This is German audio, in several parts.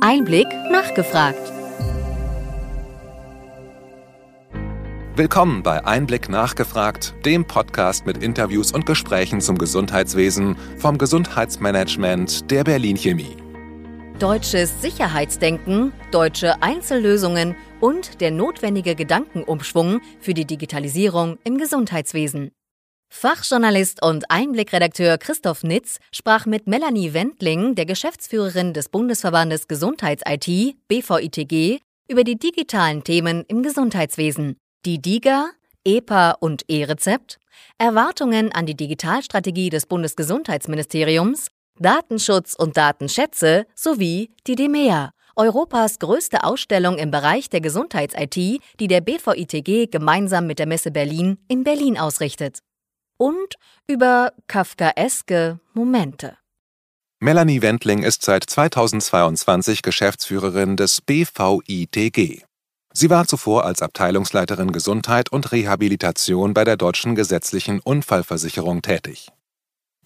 Einblick nachgefragt. Willkommen bei Einblick nachgefragt, dem Podcast mit Interviews und Gesprächen zum Gesundheitswesen vom Gesundheitsmanagement der Berlin Chemie. Deutsches Sicherheitsdenken, deutsche Einzellösungen und der notwendige Gedankenumschwung für die Digitalisierung im Gesundheitswesen. Fachjournalist und Einblickredakteur Christoph Nitz sprach mit Melanie Wendling, der Geschäftsführerin des Bundesverbandes Gesundheits-IT, BVITG, über die digitalen Themen im Gesundheitswesen. Die DIGA, EPA und E-Rezept, Erwartungen an die Digitalstrategie des Bundesgesundheitsministeriums, Datenschutz und Datenschätze sowie die DEMEA, Europas größte Ausstellung im Bereich der Gesundheits-IT, die der BVITG gemeinsam mit der Messe Berlin in Berlin ausrichtet und über kafkaeske Momente. Melanie Wendling ist seit 2022 Geschäftsführerin des BVITG. Sie war zuvor als Abteilungsleiterin Gesundheit und Rehabilitation bei der Deutschen Gesetzlichen Unfallversicherung tätig.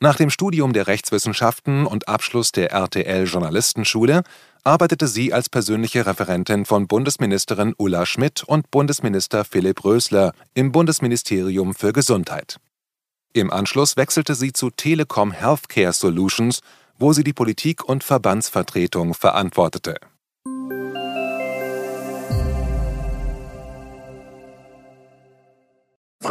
Nach dem Studium der Rechtswissenschaften und Abschluss der RTL Journalistenschule arbeitete sie als persönliche Referentin von Bundesministerin Ulla Schmidt und Bundesminister Philipp Rösler im Bundesministerium für Gesundheit. Im Anschluss wechselte sie zu Telekom Healthcare Solutions, wo sie die Politik und Verbandsvertretung verantwortete.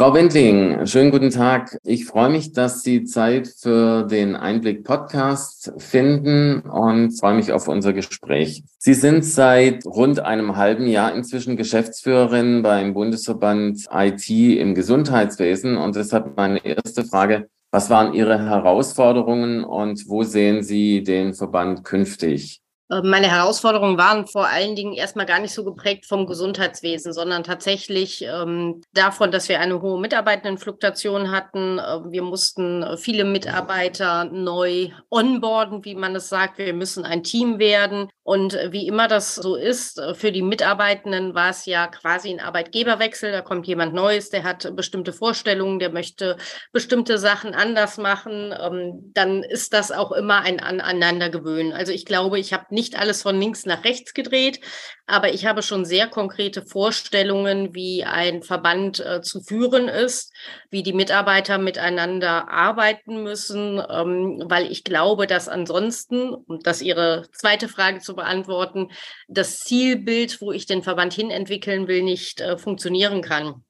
Frau Wendling, schönen guten Tag. Ich freue mich, dass Sie Zeit für den Einblick Podcast finden und freue mich auf unser Gespräch. Sie sind seit rund einem halben Jahr inzwischen Geschäftsführerin beim Bundesverband IT im Gesundheitswesen und deshalb meine erste Frage. Was waren Ihre Herausforderungen und wo sehen Sie den Verband künftig? Äh, meine Herausforderungen waren vor allen Dingen erstmal gar nicht so geprägt vom Gesundheitswesen, sondern tatsächlich ähm, davon, dass wir eine hohe Mitarbeitendenfluktuation hatten. Äh, wir mussten äh, viele Mitarbeiter neu onboarden, wie man es sagt. Wir müssen ein Team werden. Und äh, wie immer das so ist, für die Mitarbeitenden war es ja quasi ein Arbeitgeberwechsel. Da kommt jemand Neues, der hat bestimmte Vorstellungen, der möchte bestimmte Sachen anders machen. Ähm, dann ist das auch immer ein Aneinandergewöhnen. Also ich glaube, ich habe nicht alles von links nach rechts gedreht, aber ich habe schon sehr konkrete Vorstellungen, wie ein Verband äh, zu führen ist, wie die Mitarbeiter miteinander arbeiten müssen, ähm, weil ich glaube, dass ansonsten, um das Ihre zweite Frage zu beantworten, das Zielbild, wo ich den Verband hin entwickeln will, nicht äh, funktionieren kann.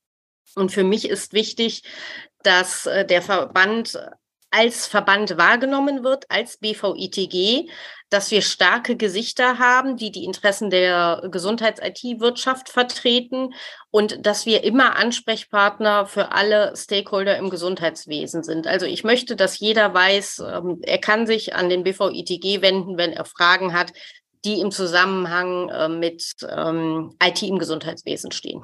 Und für mich ist wichtig, dass äh, der Verband als Verband wahrgenommen wird, als BVITG, dass wir starke Gesichter haben, die die Interessen der Gesundheits-IT-Wirtschaft vertreten und dass wir immer Ansprechpartner für alle Stakeholder im Gesundheitswesen sind. Also ich möchte, dass jeder weiß, ähm, er kann sich an den BVITG wenden, wenn er Fragen hat, die im Zusammenhang äh, mit ähm, IT im Gesundheitswesen stehen.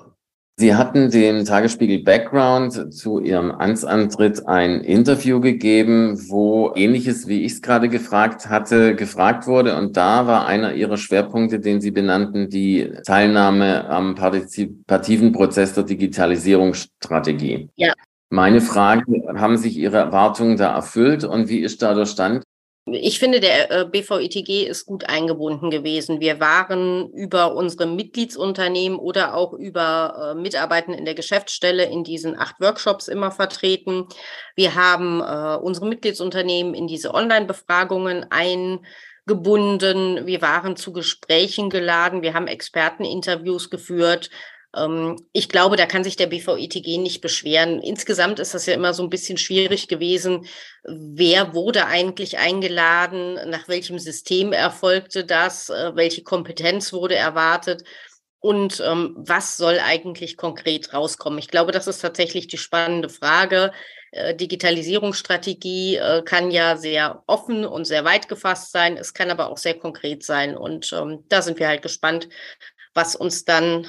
Sie hatten dem Tagesspiegel Background zu Ihrem Amtsantritt ein Interview gegeben, wo ähnliches, wie ich es gerade gefragt hatte, gefragt wurde. Und da war einer Ihrer Schwerpunkte, den Sie benannten, die Teilnahme am partizipativen Prozess der Digitalisierungsstrategie. Ja. Meine Frage, haben sich Ihre Erwartungen da erfüllt und wie ist da der Stand? Ich finde, der äh, BVITG ist gut eingebunden gewesen. Wir waren über unsere Mitgliedsunternehmen oder auch über äh, in der Geschäftsstelle in diesen acht Workshops immer vertreten. Wir haben äh, unsere Mitgliedsunternehmen in diese Online-Befragungen eingebunden. Wir waren zu Gesprächen geladen. Wir haben Experteninterviews geführt. Ähm, ich glaube, da kann sich der BVITG nicht beschweren. Insgesamt ist das ja immer so ein bisschen schwierig gewesen. Wer wurde eigentlich eingeladen? Nach welchem System erfolgte das? Äh, welche Kompetenz wurde erwartet? Und ähm, was soll eigentlich konkret rauskommen? Ich glaube, das ist tatsächlich die spannende Frage. Äh, Digitalisierungsstrategie äh, kann ja sehr offen und sehr weit gefasst sein. Es kann aber auch sehr konkret sein. Und ähm, da sind wir halt gespannt, was uns dann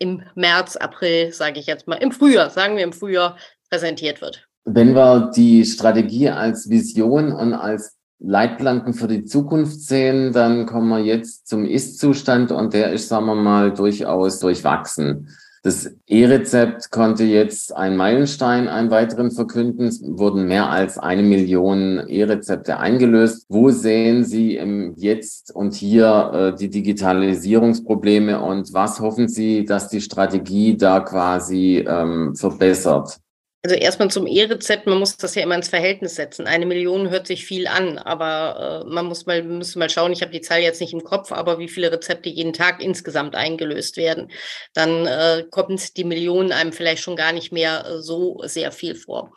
im März, April, sage ich jetzt mal, im Frühjahr, sagen wir im Frühjahr, präsentiert wird. Wenn wir die Strategie als Vision und als Leitplanken für die Zukunft sehen, dann kommen wir jetzt zum Ist-Zustand und der ist, sagen wir mal, durchaus durchwachsen. Das E-Rezept konnte jetzt einen Meilenstein, einen weiteren verkünden. Es wurden mehr als eine Million E-Rezepte eingelöst. Wo sehen Sie im Jetzt und hier äh, die Digitalisierungsprobleme und was hoffen Sie, dass die Strategie da quasi ähm, verbessert? Also erstmal zum E-Rezept, man muss das ja immer ins Verhältnis setzen. Eine Million hört sich viel an, aber äh, man muss mal, müssen mal schauen, ich habe die Zahl jetzt nicht im Kopf, aber wie viele Rezepte jeden Tag insgesamt eingelöst werden. Dann äh, kommt die Million einem vielleicht schon gar nicht mehr äh, so sehr viel vor.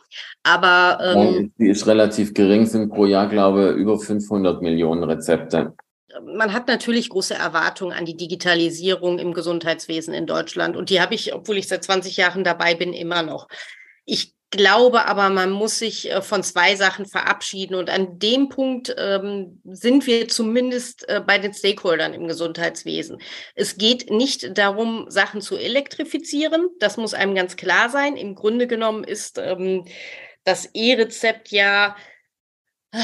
Aber ähm, die ist relativ gering, sind pro Jahr, glaube ich, über 500 Millionen Rezepte man hat natürlich große Erwartungen an die Digitalisierung im Gesundheitswesen in Deutschland. Und die habe ich, obwohl ich seit 20 Jahren dabei bin, immer noch. Ich glaube aber, man muss sich äh, von zwei Sachen verabschieden. Und an dem Punkt ähm, sind wir zumindest äh, bei den Stakeholdern im Gesundheitswesen. Es geht nicht darum, Sachen zu elektrifizieren. Das muss einem ganz klar sein. Im Grunde genommen ist ähm, das E-Rezept ja äh,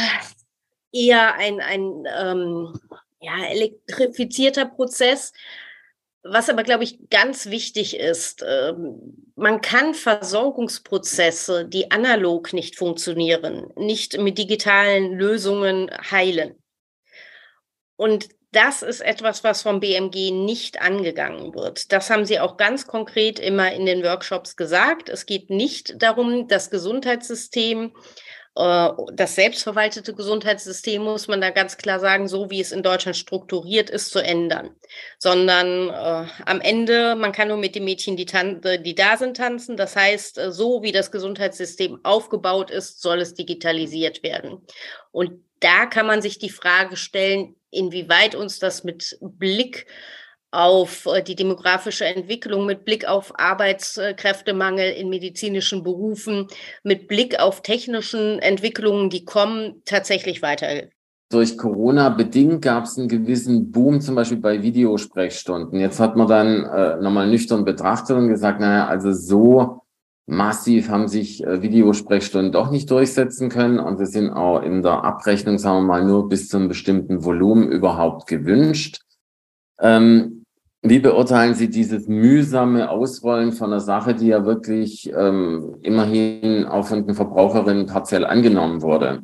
eher ein, ein ähm, ja, elektrifizierter Prozess. Was aber, glaube ich, ganz wichtig ist, ähm, man kann Versorgungsprozesse, die analog nicht funktionieren, nicht mit digitalen Lösungen heilen. Und das ist etwas, was vom BMG nicht angegangen wird. Das haben Sie auch ganz konkret immer in den Workshops gesagt. Es geht nicht darum, das Gesundheitssystem äh, das selbstverwaltete Gesundheitssystem, muss man da ganz klar sagen, so wie es in Deutschland strukturiert ist, zu ändern. Sondern äh, am Ende, man kann nur mit den Mädchen, die, die da sind, tanzen. Das heißt, äh, so wie das Gesundheitssystem aufgebaut ist, soll es digitalisiert werden. Und da kann man sich die Frage stellen, inwieweit uns das mit Blick auf äh, die demografische Entwicklung, mit Blick auf Arbeitskräftemangel in medizinischen Berufen, mit Blick auf technischen Entwicklungen, die kommen, tatsächlich weiter. Durch Corona bedingt gab es einen gewissen Boom, zum Beispiel bei Videosprechstunden. Jetzt hat man dann äh, nochmal nüchtern betrachtet und gesagt, naja, also so massiv haben sich äh, Videosprechstunden doch nicht durchsetzen können und sie sind auch in der Abrechnung, sagen wir mal, nur bis zu einem bestimmten Volumen überhaupt gewünscht. Ähm, wie beurteilen Sie dieses mühsame Ausrollen von einer Sache, die ja wirklich ähm, immerhin auch von den Verbraucherinnen partiell angenommen wurde?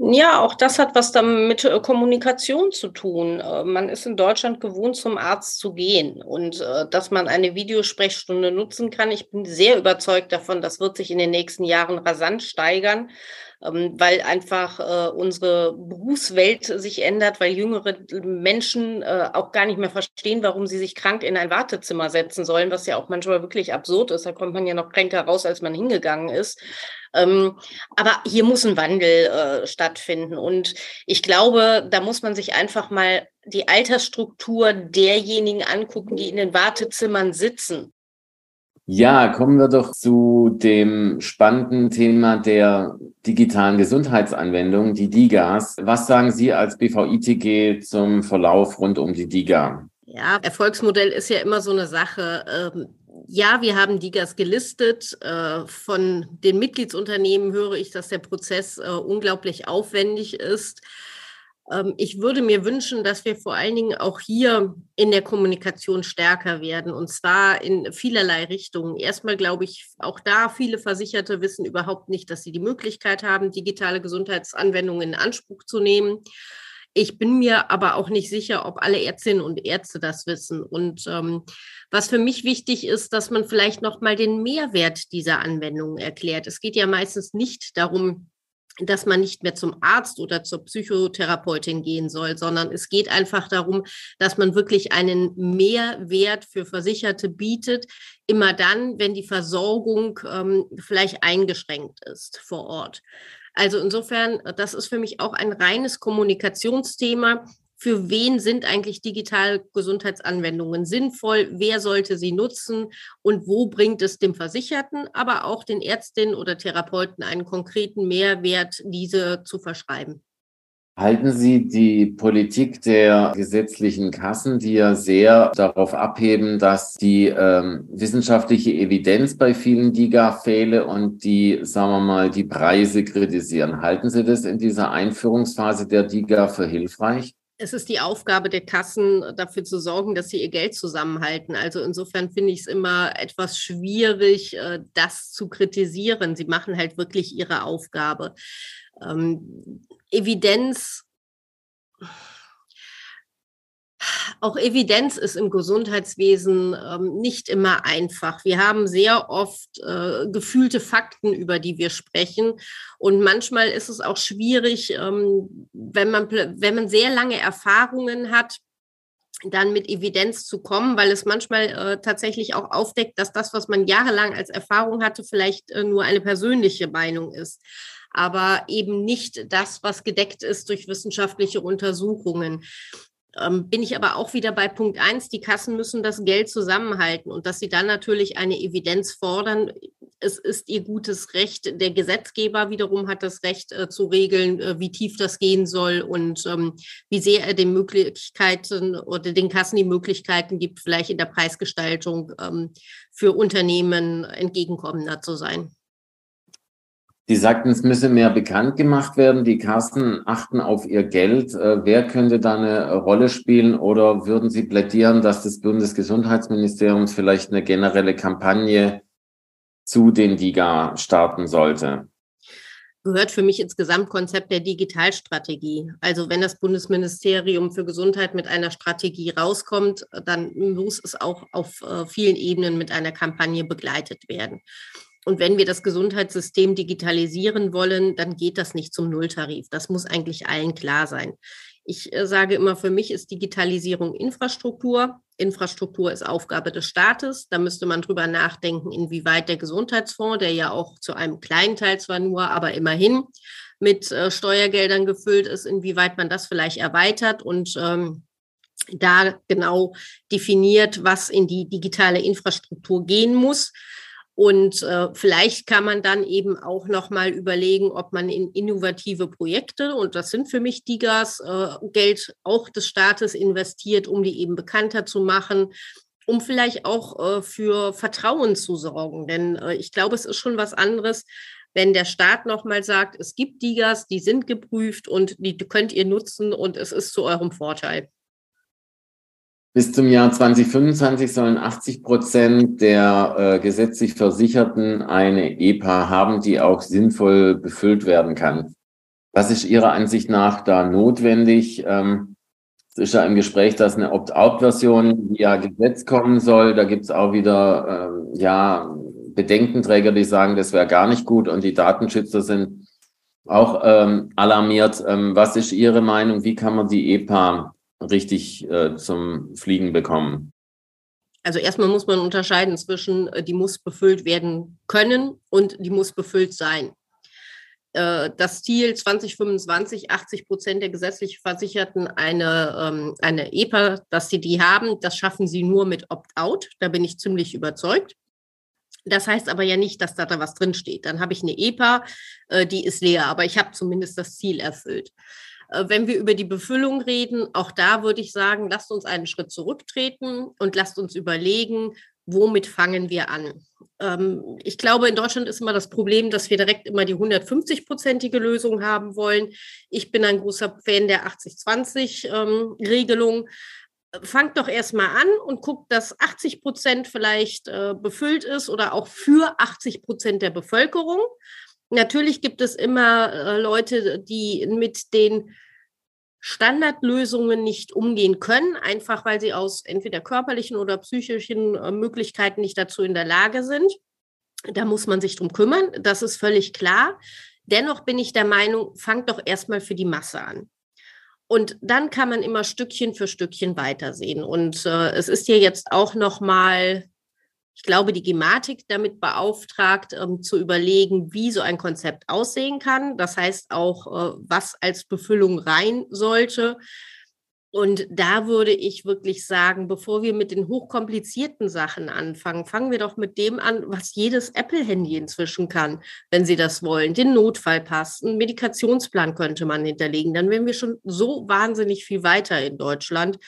Ja, auch das hat was damit mit äh, Kommunikation zu tun. Äh, man ist in Deutschland gewohnt, zum Arzt zu gehen und äh, dass man eine Videosprechstunde nutzen kann. Ich bin sehr überzeugt davon, das wird sich in den nächsten Jahren rasant steigern ähm, weil einfach unsere Berufswelt sich ändert, weil jüngere Menschen auch gar nicht mehr verstehen, warum sie sich krank in ein Wartezimmer setzen sollen, was ja auch manchmal wirklich absurd ist. Da kommt man ja noch kränker raus, als man hingegangen ist. Ähm, aber hier muss ein Wandel äh, stattfinden. Und ich glaube, da muss man sich einfach mal die Altersstruktur derjenigen angucken, die in den Wartezimmern sitzen. Ja, kommen wir doch zu dem spannenden Thema der digitalen Gesundheitsanwendung, die DIGAs. Was sagen Sie als BVITG zum Verlauf rund um die DIGA? Ja, Erfolgsmodell ist ja immer so eine Sache. Ja, wir haben DIGAs gelistet. Äh, von den Mitgliedsunternehmen höre ich, dass der Prozess äh, unglaublich aufwendig ist. Ähm, ich würde mir wünschen, dass wir vor allen Dingen auch hier in der Kommunikation stärker werden und zwar in vielerlei Richtungen. Erstmal glaube ich, auch da viele Versicherte wissen überhaupt nicht, dass sie die Möglichkeit haben, digitale Gesundheitsanwendungen in Anspruch zu nehmen. Ich bin mir aber auch nicht sicher, ob alle Ärztinnen und Ärzte das wissen. Und ähm, was für mich wichtig ist, dass man vielleicht noch mal den Mehrwert dieser Anwendungen erklärt. Es geht ja meistens nicht darum, dass man nicht mehr zum Arzt oder zur Psychotherapeutin gehen soll, sondern es geht einfach darum, dass man wirklich einen Mehrwert für Versicherte bietet, immer dann, wenn die Versorgung ähm, vielleicht eingeschränkt ist vor Ort. Also insofern, das ist für mich auch ein reines Kommunikationsthema. Für wen sind eigentlich digitale Gesundheitsanwendungen sinnvoll, wer sollte sie nutzen? Und wo bringt es dem Versicherten, aber auch den Ärztinnen oder Therapeuten einen konkreten Mehrwert, diese zu verschreiben. Halten Sie die Politik der gesetzlichen Kassen, die ja sehr darauf abheben, dass die ähm, wissenschaftliche Evidenz bei vielen DIGA fehle und die, sagen wir mal, die Preise kritisieren. Halten Sie das in dieser Einführungsphase der DIGA für hilfreich? es ist die Aufgabe der Kassen, dafür zu sorgen, dass sie ihr Geld zusammenhalten. Also insofern finde ich es immer etwas schwierig, äh, das zu kritisieren. Sie machen halt wirklich ihre Aufgabe. Evidenz auch Evidenz ist im Gesundheitswesen ähm, nicht immer einfach. Wir haben sehr oft äh, gefühlte Fakten, über die wir sprechen. Und manchmal ist es auch schwierig, ähm, wenn, man, wenn man sehr lange Erfahrungen hat, dann mit Evidenz zu kommen, weil es manchmal äh, tatsächlich auch aufdeckt, dass das, was man jahrelang als Erfahrung hatte, vielleicht äh, nur eine persönliche Meinung ist aber eben nicht das, was gedeckt ist durch wissenschaftliche Untersuchungen. Ähm, bin ich aber auch wieder bei Punkt eins, die Kassen müssen das Geld zusammenhalten und dass sie dann natürlich eine Evidenz fordern. Es ist ihr gutes Recht. Der Gesetzgeber wiederum hat das Recht äh, zu regeln, äh, wie tief das gehen soll und ähm, wie sehr er den Möglichkeiten oder den Kassen die Möglichkeiten gibt, vielleicht in der Preisgestaltung ähm, für Unternehmen entgegenkommender zu sein. Sie sagten, es müsse mehr bekannt gemacht werden. Die Kassen achten auf ihr Geld. Äh, wer könnte da eine Rolle spielen? Oder würden Sie plädieren, dass das Bundesgesundheitsministerium vielleicht eine generelle Kampagne zu den DIGA starten sollte? gehört für mich ins Gesamtkonzept der Digitalstrategie. Also wenn das Bundesministerium für Gesundheit mit einer Strategie rauskommt, dann muss es auch auf äh, vielen Ebenen mit einer Kampagne begleitet werden. Und wenn wir das Gesundheitssystem digitalisieren wollen, dann geht das nicht zum Nulltarif. Das muss eigentlich allen klar sein. Ich äh, sage immer, für mich ist Digitalisierung Infrastruktur. Infrastruktur ist Aufgabe des Staates. Da müsste man drüber nachdenken, inwieweit der Gesundheitsfonds, der ja auch zu einem kleinen Teil zwar nur, aber immerhin mit äh, Steuergeldern gefüllt ist, inwieweit man das vielleicht erweitert und ähm, da genau definiert, was in die digitale Infrastruktur gehen muss. Und äh, vielleicht kann man dann eben auch noch mal überlegen, ob man in innovative Projekte, und das sind für mich DIGAs, äh, Geld auch des Staates investiert, um die eben bekannter zu machen, um vielleicht auch äh, für Vertrauen zu sorgen. Denn äh, ich glaube, es ist schon was anderes, wenn der Staat noch mal sagt, es gibt DIGAs, die sind geprüft und die könnt ihr nutzen und es ist zu eurem Vorteil. Bis zum Jahr 2025 sollen 80 Prozent der äh, gesetzlich Versicherten eine EPA haben, die auch sinnvoll befüllt werden kann. Was ist Ihrer Ansicht nach da notwendig? Ähm, es ist ja im Gespräch, dass eine Opt-out-Version via Gesetz kommen soll. Da gibt es auch wieder ähm, ja, Bedenkenträger, die sagen, das wäre gar nicht gut und die Datenschützer sind auch ähm, alarmiert. Ähm, was ist Ihre Meinung? Wie kann man die EPA richtig äh, zum Fliegen bekommen? Also erstmal muss man unterscheiden zwischen, äh, die muss befüllt werden können und die muss befüllt sein. Äh, das Ziel 2025, 80 Prozent der gesetzlich Versicherten eine, ähm, eine EPA, dass sie die haben, das schaffen sie nur mit Opt-out. Da bin ich ziemlich überzeugt. Das heißt aber ja nicht, dass da, da was drinsteht. Dann habe ich eine EPA, die ist leer, aber ich habe zumindest das Ziel erfüllt. Äh, wenn wir über die Befüllung reden, auch da würde ich sagen, lasst uns einen Schritt zurücktreten und lasst uns überlegen, womit fangen wir an? Ähm, ich glaube, in Deutschland ist immer das Problem, dass wir direkt immer die 150-prozentige Lösung haben wollen. Ich bin ein großer Fan der 80-20-Regelung. Ähm, Fangt doch erstmal an und guckt, dass 80 Prozent vielleicht äh, befüllt ist oder auch für 80 Prozent der Bevölkerung. Natürlich gibt es immer äh, Leute, die mit den Standardlösungen nicht umgehen können, einfach weil sie aus entweder körperlichen oder psychischen äh, Möglichkeiten nicht dazu in der Lage sind. Da muss man sich drum kümmern, das ist völlig klar. Dennoch bin ich der Meinung, fangt doch erstmal für die Masse an. Und dann kann man immer Stückchen für Stückchen weitersehen. Und äh, es ist ja jetzt auch noch mal ich glaube, die Gematik damit beauftragt, ähm, zu überlegen, wie so ein Konzept aussehen kann. Das heißt auch, äh, was als Befüllung rein sollte. Und da würde ich wirklich sagen, bevor wir mit den hochkomplizierten Sachen anfangen, fangen wir doch mit dem an, was jedes Apple-Handy inzwischen kann, wenn Sie das wollen. Den Notfallpass, einen Medikationsplan könnte man hinterlegen. Dann wären wir schon so wahnsinnig viel weiter in Deutschland.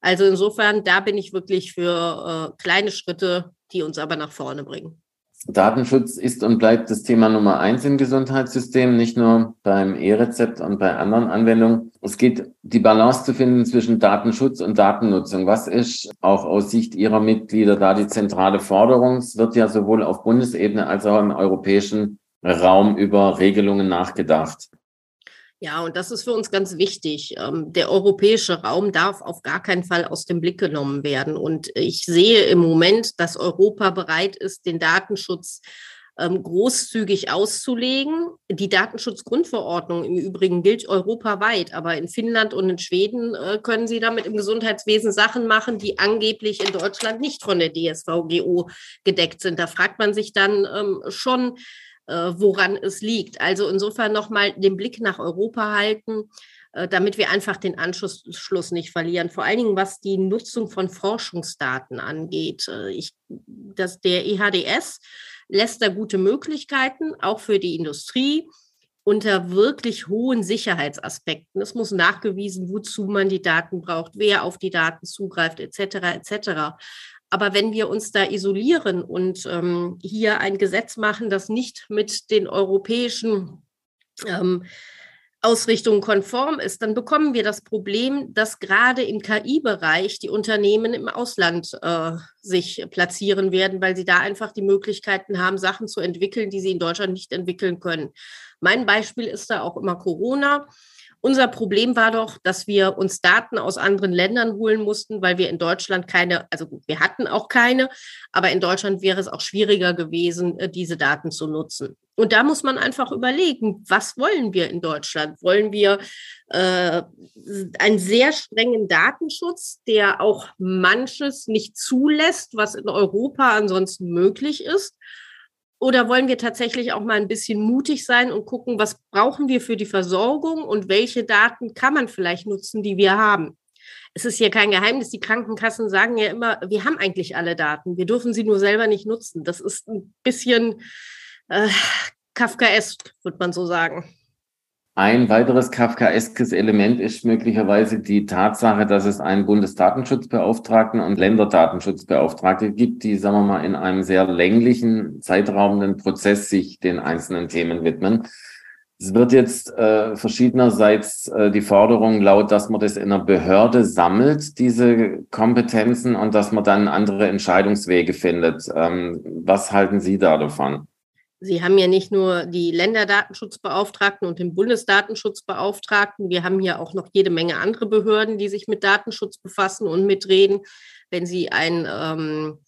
Also insofern, da bin ich wirklich für äh, kleine Schritte die uns aber nach vorne bringen. Datenschutz ist und bleibt das Thema Nummer eins im Gesundheitssystem, nicht nur beim E-Rezept und bei anderen Anwendungen. Es geht, die Balance zu finden zwischen Datenschutz und Datennutzung. Was ist auch aus Sicht Ihrer Mitglieder da die zentrale Forderung? Es wird ja sowohl auf Bundesebene als auch im europäischen Raum über Regelungen nachgedacht. Ja, und das ist für uns ganz wichtig. Ähm, der europäische Raum darf auf gar keinen Fall aus dem Blick genommen werden. Und ich sehe im Moment, dass Europa bereit ist, den Datenschutz ähm, großzügig auszulegen. Die Datenschutzgrundverordnung im Übrigen gilt europaweit, aber in Finnland und in Schweden äh, können Sie damit im Gesundheitswesen Sachen machen, die angeblich in Deutschland nicht von der DSVGO gedeckt sind. Da fragt man sich dann ähm, schon, woran es liegt. Also insofern nochmal den Blick nach Europa halten, äh, damit wir einfach den Anschluss nicht verlieren. Vor allen Dingen, was die Nutzung von Forschungsdaten angeht. Äh, ich, das, der EHDS lässt da gute Möglichkeiten, auch für die Industrie unter wirklich hohen Sicherheitsaspekten. Es muss nachgewiesen, wozu man die Daten braucht, wer auf die Daten zugreift, etc. etc. Aber wenn wir uns da isolieren und ähm, hier ein Gesetz machen, das nicht mit den europäischen ähm, Ausrichtungen konform ist, dann bekommen wir das Problem, dass gerade im KI-Bereich die Unternehmen im Ausland äh, sich platzieren werden, weil sie da einfach die Möglichkeiten haben, Sachen zu entwickeln, die sie in Deutschland nicht entwickeln können. Mein Beispiel ist da auch immer Corona. Unser Problem war doch, dass wir uns Daten aus anderen Ländern holen mussten, weil wir in Deutschland keine, also gut, wir hatten auch keine, aber in Deutschland wäre es auch schwieriger gewesen, äh, diese Daten zu nutzen. Und da muss man einfach überlegen, was wollen wir in Deutschland? Wollen wir äh, einen sehr strengen Datenschutz, der auch manches nicht zulässt, was in Europa ansonsten möglich ist? Oder wollen wir tatsächlich auch mal ein bisschen mutig sein und gucken, was brauchen wir für die Versorgung und welche Daten kann man vielleicht nutzen, die wir haben? Es ist hier kein Geheimnis, die Krankenkassen sagen ja immer, wir haben eigentlich alle Daten, wir dürfen sie nur selber nicht nutzen. Das ist ein bisschen äh, Kafkaesk, würde man so sagen. Ein weiteres kafkaeskes Element ist möglicherweise die Tatsache, dass es einen Bundesdatenschutzbeauftragten und Länderdatenschutzbeauftragte gibt, die, sagen wir mal, in einem sehr länglichen, zeitraubenden Prozess sich den einzelnen Themen widmen. Es wird jetzt äh, verschiedenerseits äh, die Forderung laut, dass man das in einer Behörde sammelt, diese Kompetenzen, und dass man dann andere Entscheidungswege findet. Ähm, was halten Sie da davon? Sie haben ja nicht nur die Länderdatenschutzbeauftragten und den Bundesdatenschutzbeauftragten, wir haben hier auch noch jede Menge andere Behörden, die sich mit Datenschutz befassen und mitreden. Wenn Sie ein ähm,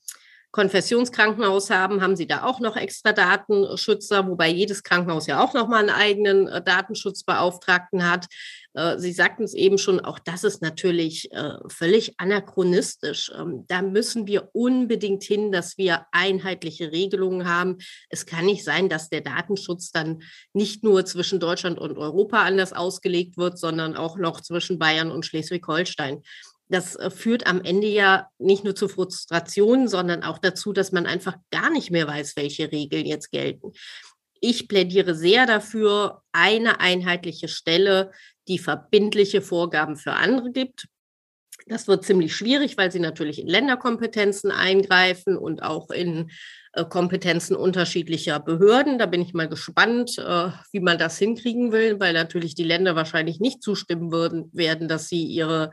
Konfessionskrankenhaus haben, haben sie da auch noch extra Datenschützer, wobei jedes Krankenhaus ja auch nochmal einen eigenen äh, Datenschutzbeauftragten hat. Äh, sie sagten es eben schon, auch das ist natürlich äh, völlig anachronistisch. Ähm, da müssen wir unbedingt hin, dass wir einheitliche Regelungen haben. Es kann nicht sein, dass der Datenschutz dann nicht nur zwischen Deutschland und Europa anders ausgelegt wird, sondern auch noch zwischen Bayern und Schleswig-Holstein das äh, führt am Ende ja nicht nur zu Frustration, sondern auch dazu, dass man einfach gar nicht mehr weiß, welche Regeln jetzt gelten. Ich plädiere sehr dafür, eine einheitliche Stelle, die verbindliche Vorgaben für andere gibt. Das wird ziemlich schwierig, weil sie natürlich in Länderkompetenzen eingreifen und auch in äh, Kompetenzen unterschiedlicher Behörden. Da bin ich mal gespannt, äh, wie man das hinkriegen will, weil natürlich die Länder wahrscheinlich nicht zustimmen würden, werden, dass sie ihre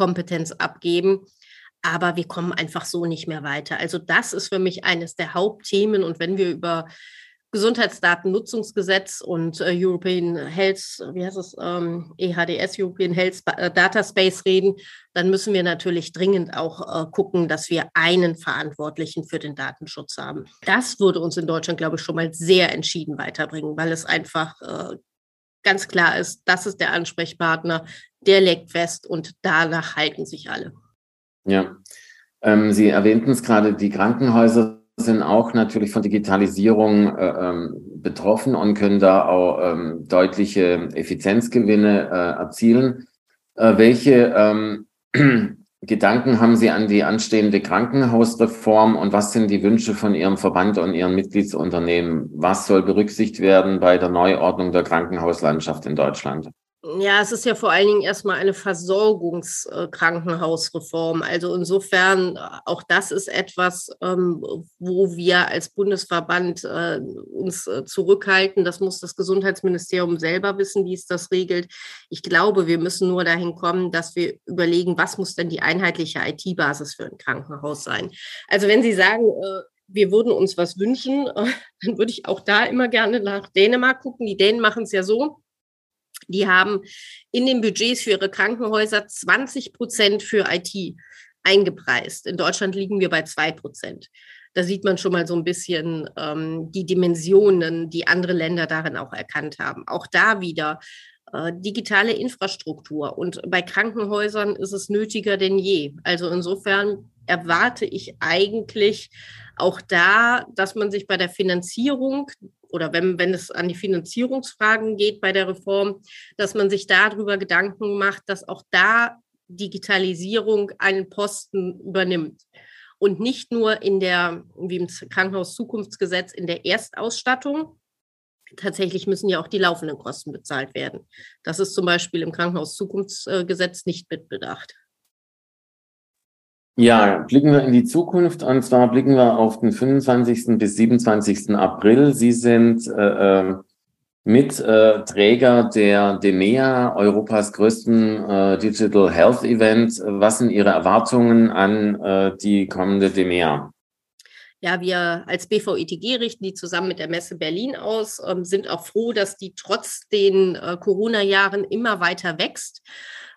Kompetenz abgeben. Aber wir kommen einfach so nicht mehr weiter. Also das ist für mich eines der Hauptthemen. Und wenn wir über Gesundheitsdatennutzungsgesetz und äh, European Health, wie heißt es, ähm, EHDS, European Health äh, Data Space reden, dann müssen wir natürlich dringend auch äh, gucken, dass wir einen Verantwortlichen für den Datenschutz haben. Das würde uns in Deutschland, glaube ich, schon mal sehr entschieden weiterbringen, weil es einfach äh, ganz klar ist, das ist der Ansprechpartner, der legt fest und danach halten sich alle. Ja, ähm, Sie erwähnten es gerade, die Krankenhäuser sind auch natürlich von Digitalisierung äh, ähm, betroffen und können da auch ähm, deutliche Effizienzgewinne äh, erzielen. Äh, welche ähm, Gedanken haben Sie an die anstehende Krankenhausreform und was sind die Wünsche von Ihrem Verband und Ihren Mitgliedsunternehmen? Was soll berücksichtigt werden bei der Neuordnung der Krankenhauslandschaft in Deutschland? Ja, es ist ja vor allen Dingen erstmal eine Versorgungskrankenhausreform. Also insofern, äh, auch das ist etwas, ähm, wo wir als Bundesverband äh, uns äh, zurückhalten. Das muss das Gesundheitsministerium selber wissen, wie es das regelt. Ich glaube, wir müssen nur dahin kommen, dass wir überlegen, was muss denn die einheitliche IT-Basis für ein Krankenhaus sein. Also wenn Sie sagen, wir würden uns was wünschen, dann würde ich auch da immer gerne nach Dänemark gucken. Die Dänen machen es ja so die haben in den Budgets für ihre Krankenhäuser 20 Prozent für IT eingepreist. In Deutschland liegen wir bei zwei Prozent. Da sieht man schon mal so ein bisschen ähm, die Dimensionen, die andere Länder darin auch erkannt haben. Auch da wieder äh, digitale Infrastruktur. Und bei Krankenhäusern ist es nötiger denn je. Also insofern erwarte ich eigentlich auch da, dass man sich bei der Finanzierung oder wenn, wenn es an die Finanzierungsfragen geht bei der Reform, dass man sich darüber Gedanken macht, dass auch da Digitalisierung einen Posten übernimmt. Und nicht nur in der, wie im Krankenhauszukunftsgesetz, in der Erstausstattung. Tatsächlich müssen ja auch die laufenden Kosten bezahlt werden. Das ist zum Beispiel im Krankenhauszukunftsgesetz nicht mitbedacht. Ja, blicken wir in die Zukunft und zwar blicken wir auf den 25. bis 27. April. Sie sind äh, ähm, Mitträger äh, der DEMEA, Europas größten äh, Digital Health Event. Was sind Ihre Erwartungen an äh, die kommende DEMEA? Ja, wir als BVITG richten die zusammen mit der Messe Berlin aus, ähm, sind auch froh, dass die trotz den äh, Corona-Jahren immer weiter wächst.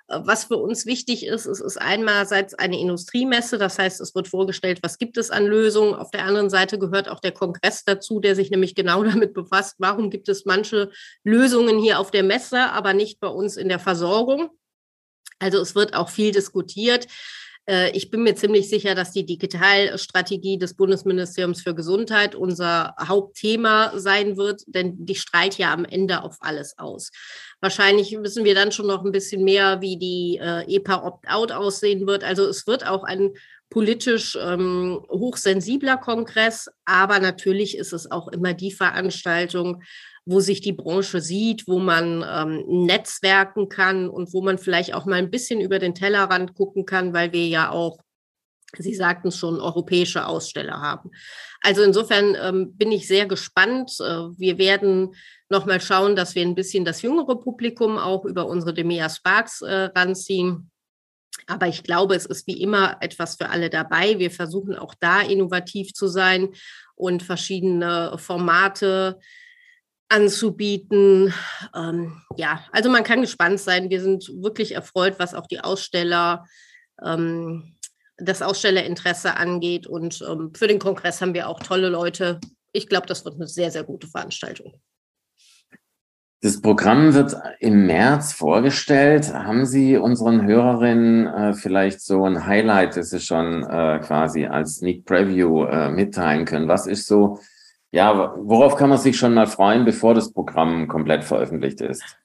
Äh, was für uns wichtig ist, es ist einerseits eine Industriemesse, das heißt, es wird vorgestellt, was gibt es an Lösungen. Auf der anderen Seite gehört auch der Kongress dazu, der sich nämlich genau damit befasst, warum gibt es manche Lösungen hier auf der Messe, aber nicht bei uns in der Versorgung. Also es wird auch viel diskutiert. Äh, ich bin mir ziemlich sicher, dass die Digitalstrategie des Bundesministeriums für Gesundheit unser Hauptthema sein wird, denn die strahlt ja am Ende auf alles aus. Wahrscheinlich wissen wir dann schon noch ein bisschen mehr, wie die äh, EPA Opt-out aussehen wird. Also es wird auch ein politisch ähm, hochsensibler Kongress, aber natürlich ist es auch immer die Veranstaltung, wo sich die Branche sieht, wo man ähm, netzwerken kann und wo man vielleicht auch mal ein bisschen über den Tellerrand gucken kann, weil wir ja auch, Sie sagten es schon, europäische Aussteller haben. Also insofern ähm, bin ich sehr gespannt. Äh, wir werden noch mal schauen, dass wir ein bisschen das jüngere Publikum auch über unsere Demea Sparks äh, ranziehen. Aber ich glaube, es ist wie immer etwas für alle dabei. Wir versuchen auch da innovativ zu sein und verschiedene Formate anzubieten. Ähm, ja, also man kann gespannt sein. Wir sind wirklich erfreut, was auch die Aussteller, ähm, das Ausstellerinteresse angeht. Und ähm, für den Kongress haben wir auch tolle Leute. Ich glaube, das wird eine sehr, sehr gute Veranstaltung. Das Programm wird im März vorgestellt. Haben Sie unseren Hörerinnen äh, vielleicht so ein Highlight, das Sie schon äh, quasi als Sneak Preview äh, mitteilen können? Was ist so ja, worauf kann man sich schon mal freuen, bevor das Programm komplett veröffentlicht ist?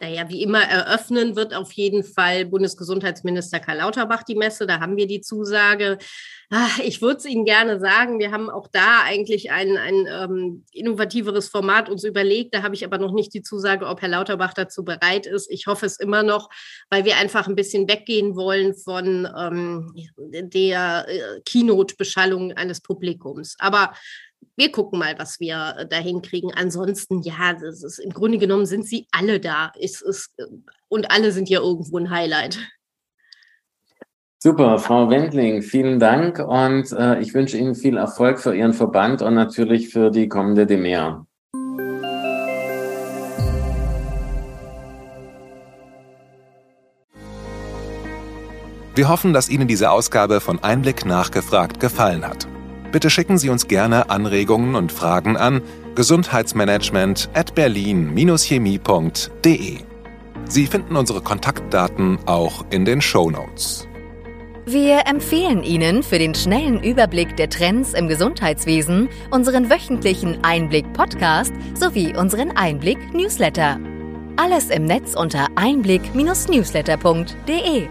Naja, wie immer eröffnen wird auf jeden Fall Bundesgesundheitsminister Karl Lauterbach die Messe. Da haben wir die Zusage. Ah, ich würde es Ihnen gerne sagen, wir haben auch da eigentlich ein, ein ähm, innovativeres Format uns überlegt. Da habe ich aber noch nicht die Zusage, ob Herr Lauterbach dazu bereit ist. Ich hoffe es immer noch, weil wir einfach ein bisschen weggehen wollen von ähm, der äh, Keynote-Beschallung eines Publikums. Aber wir gucken mal, was wir äh, da hinkriegen. Ansonsten, ja, das ist, im Grunde genommen sind sie alle da. Es ist, äh, und alle sind ja irgendwo ein Highlight. Super, Frau Wendling, vielen Dank und äh, ich wünsche Ihnen viel Erfolg für Ihren Verband und natürlich für die kommende DEMEA. Wir hoffen, dass Ihnen diese Ausgabe von Einblick nachgefragt gefallen hat. Bitte schicken Sie uns gerne Anregungen und Fragen an gesundheitsmanagement at berlin-chemie.de. Sie finden unsere Kontaktdaten auch in den Show Notes. Wir empfehlen Ihnen für den schnellen Überblick der Trends im Gesundheitswesen unseren wöchentlichen Einblick-Podcast sowie unseren Einblick-Newsletter. Alles im Netz unter einblick-newsletter.de.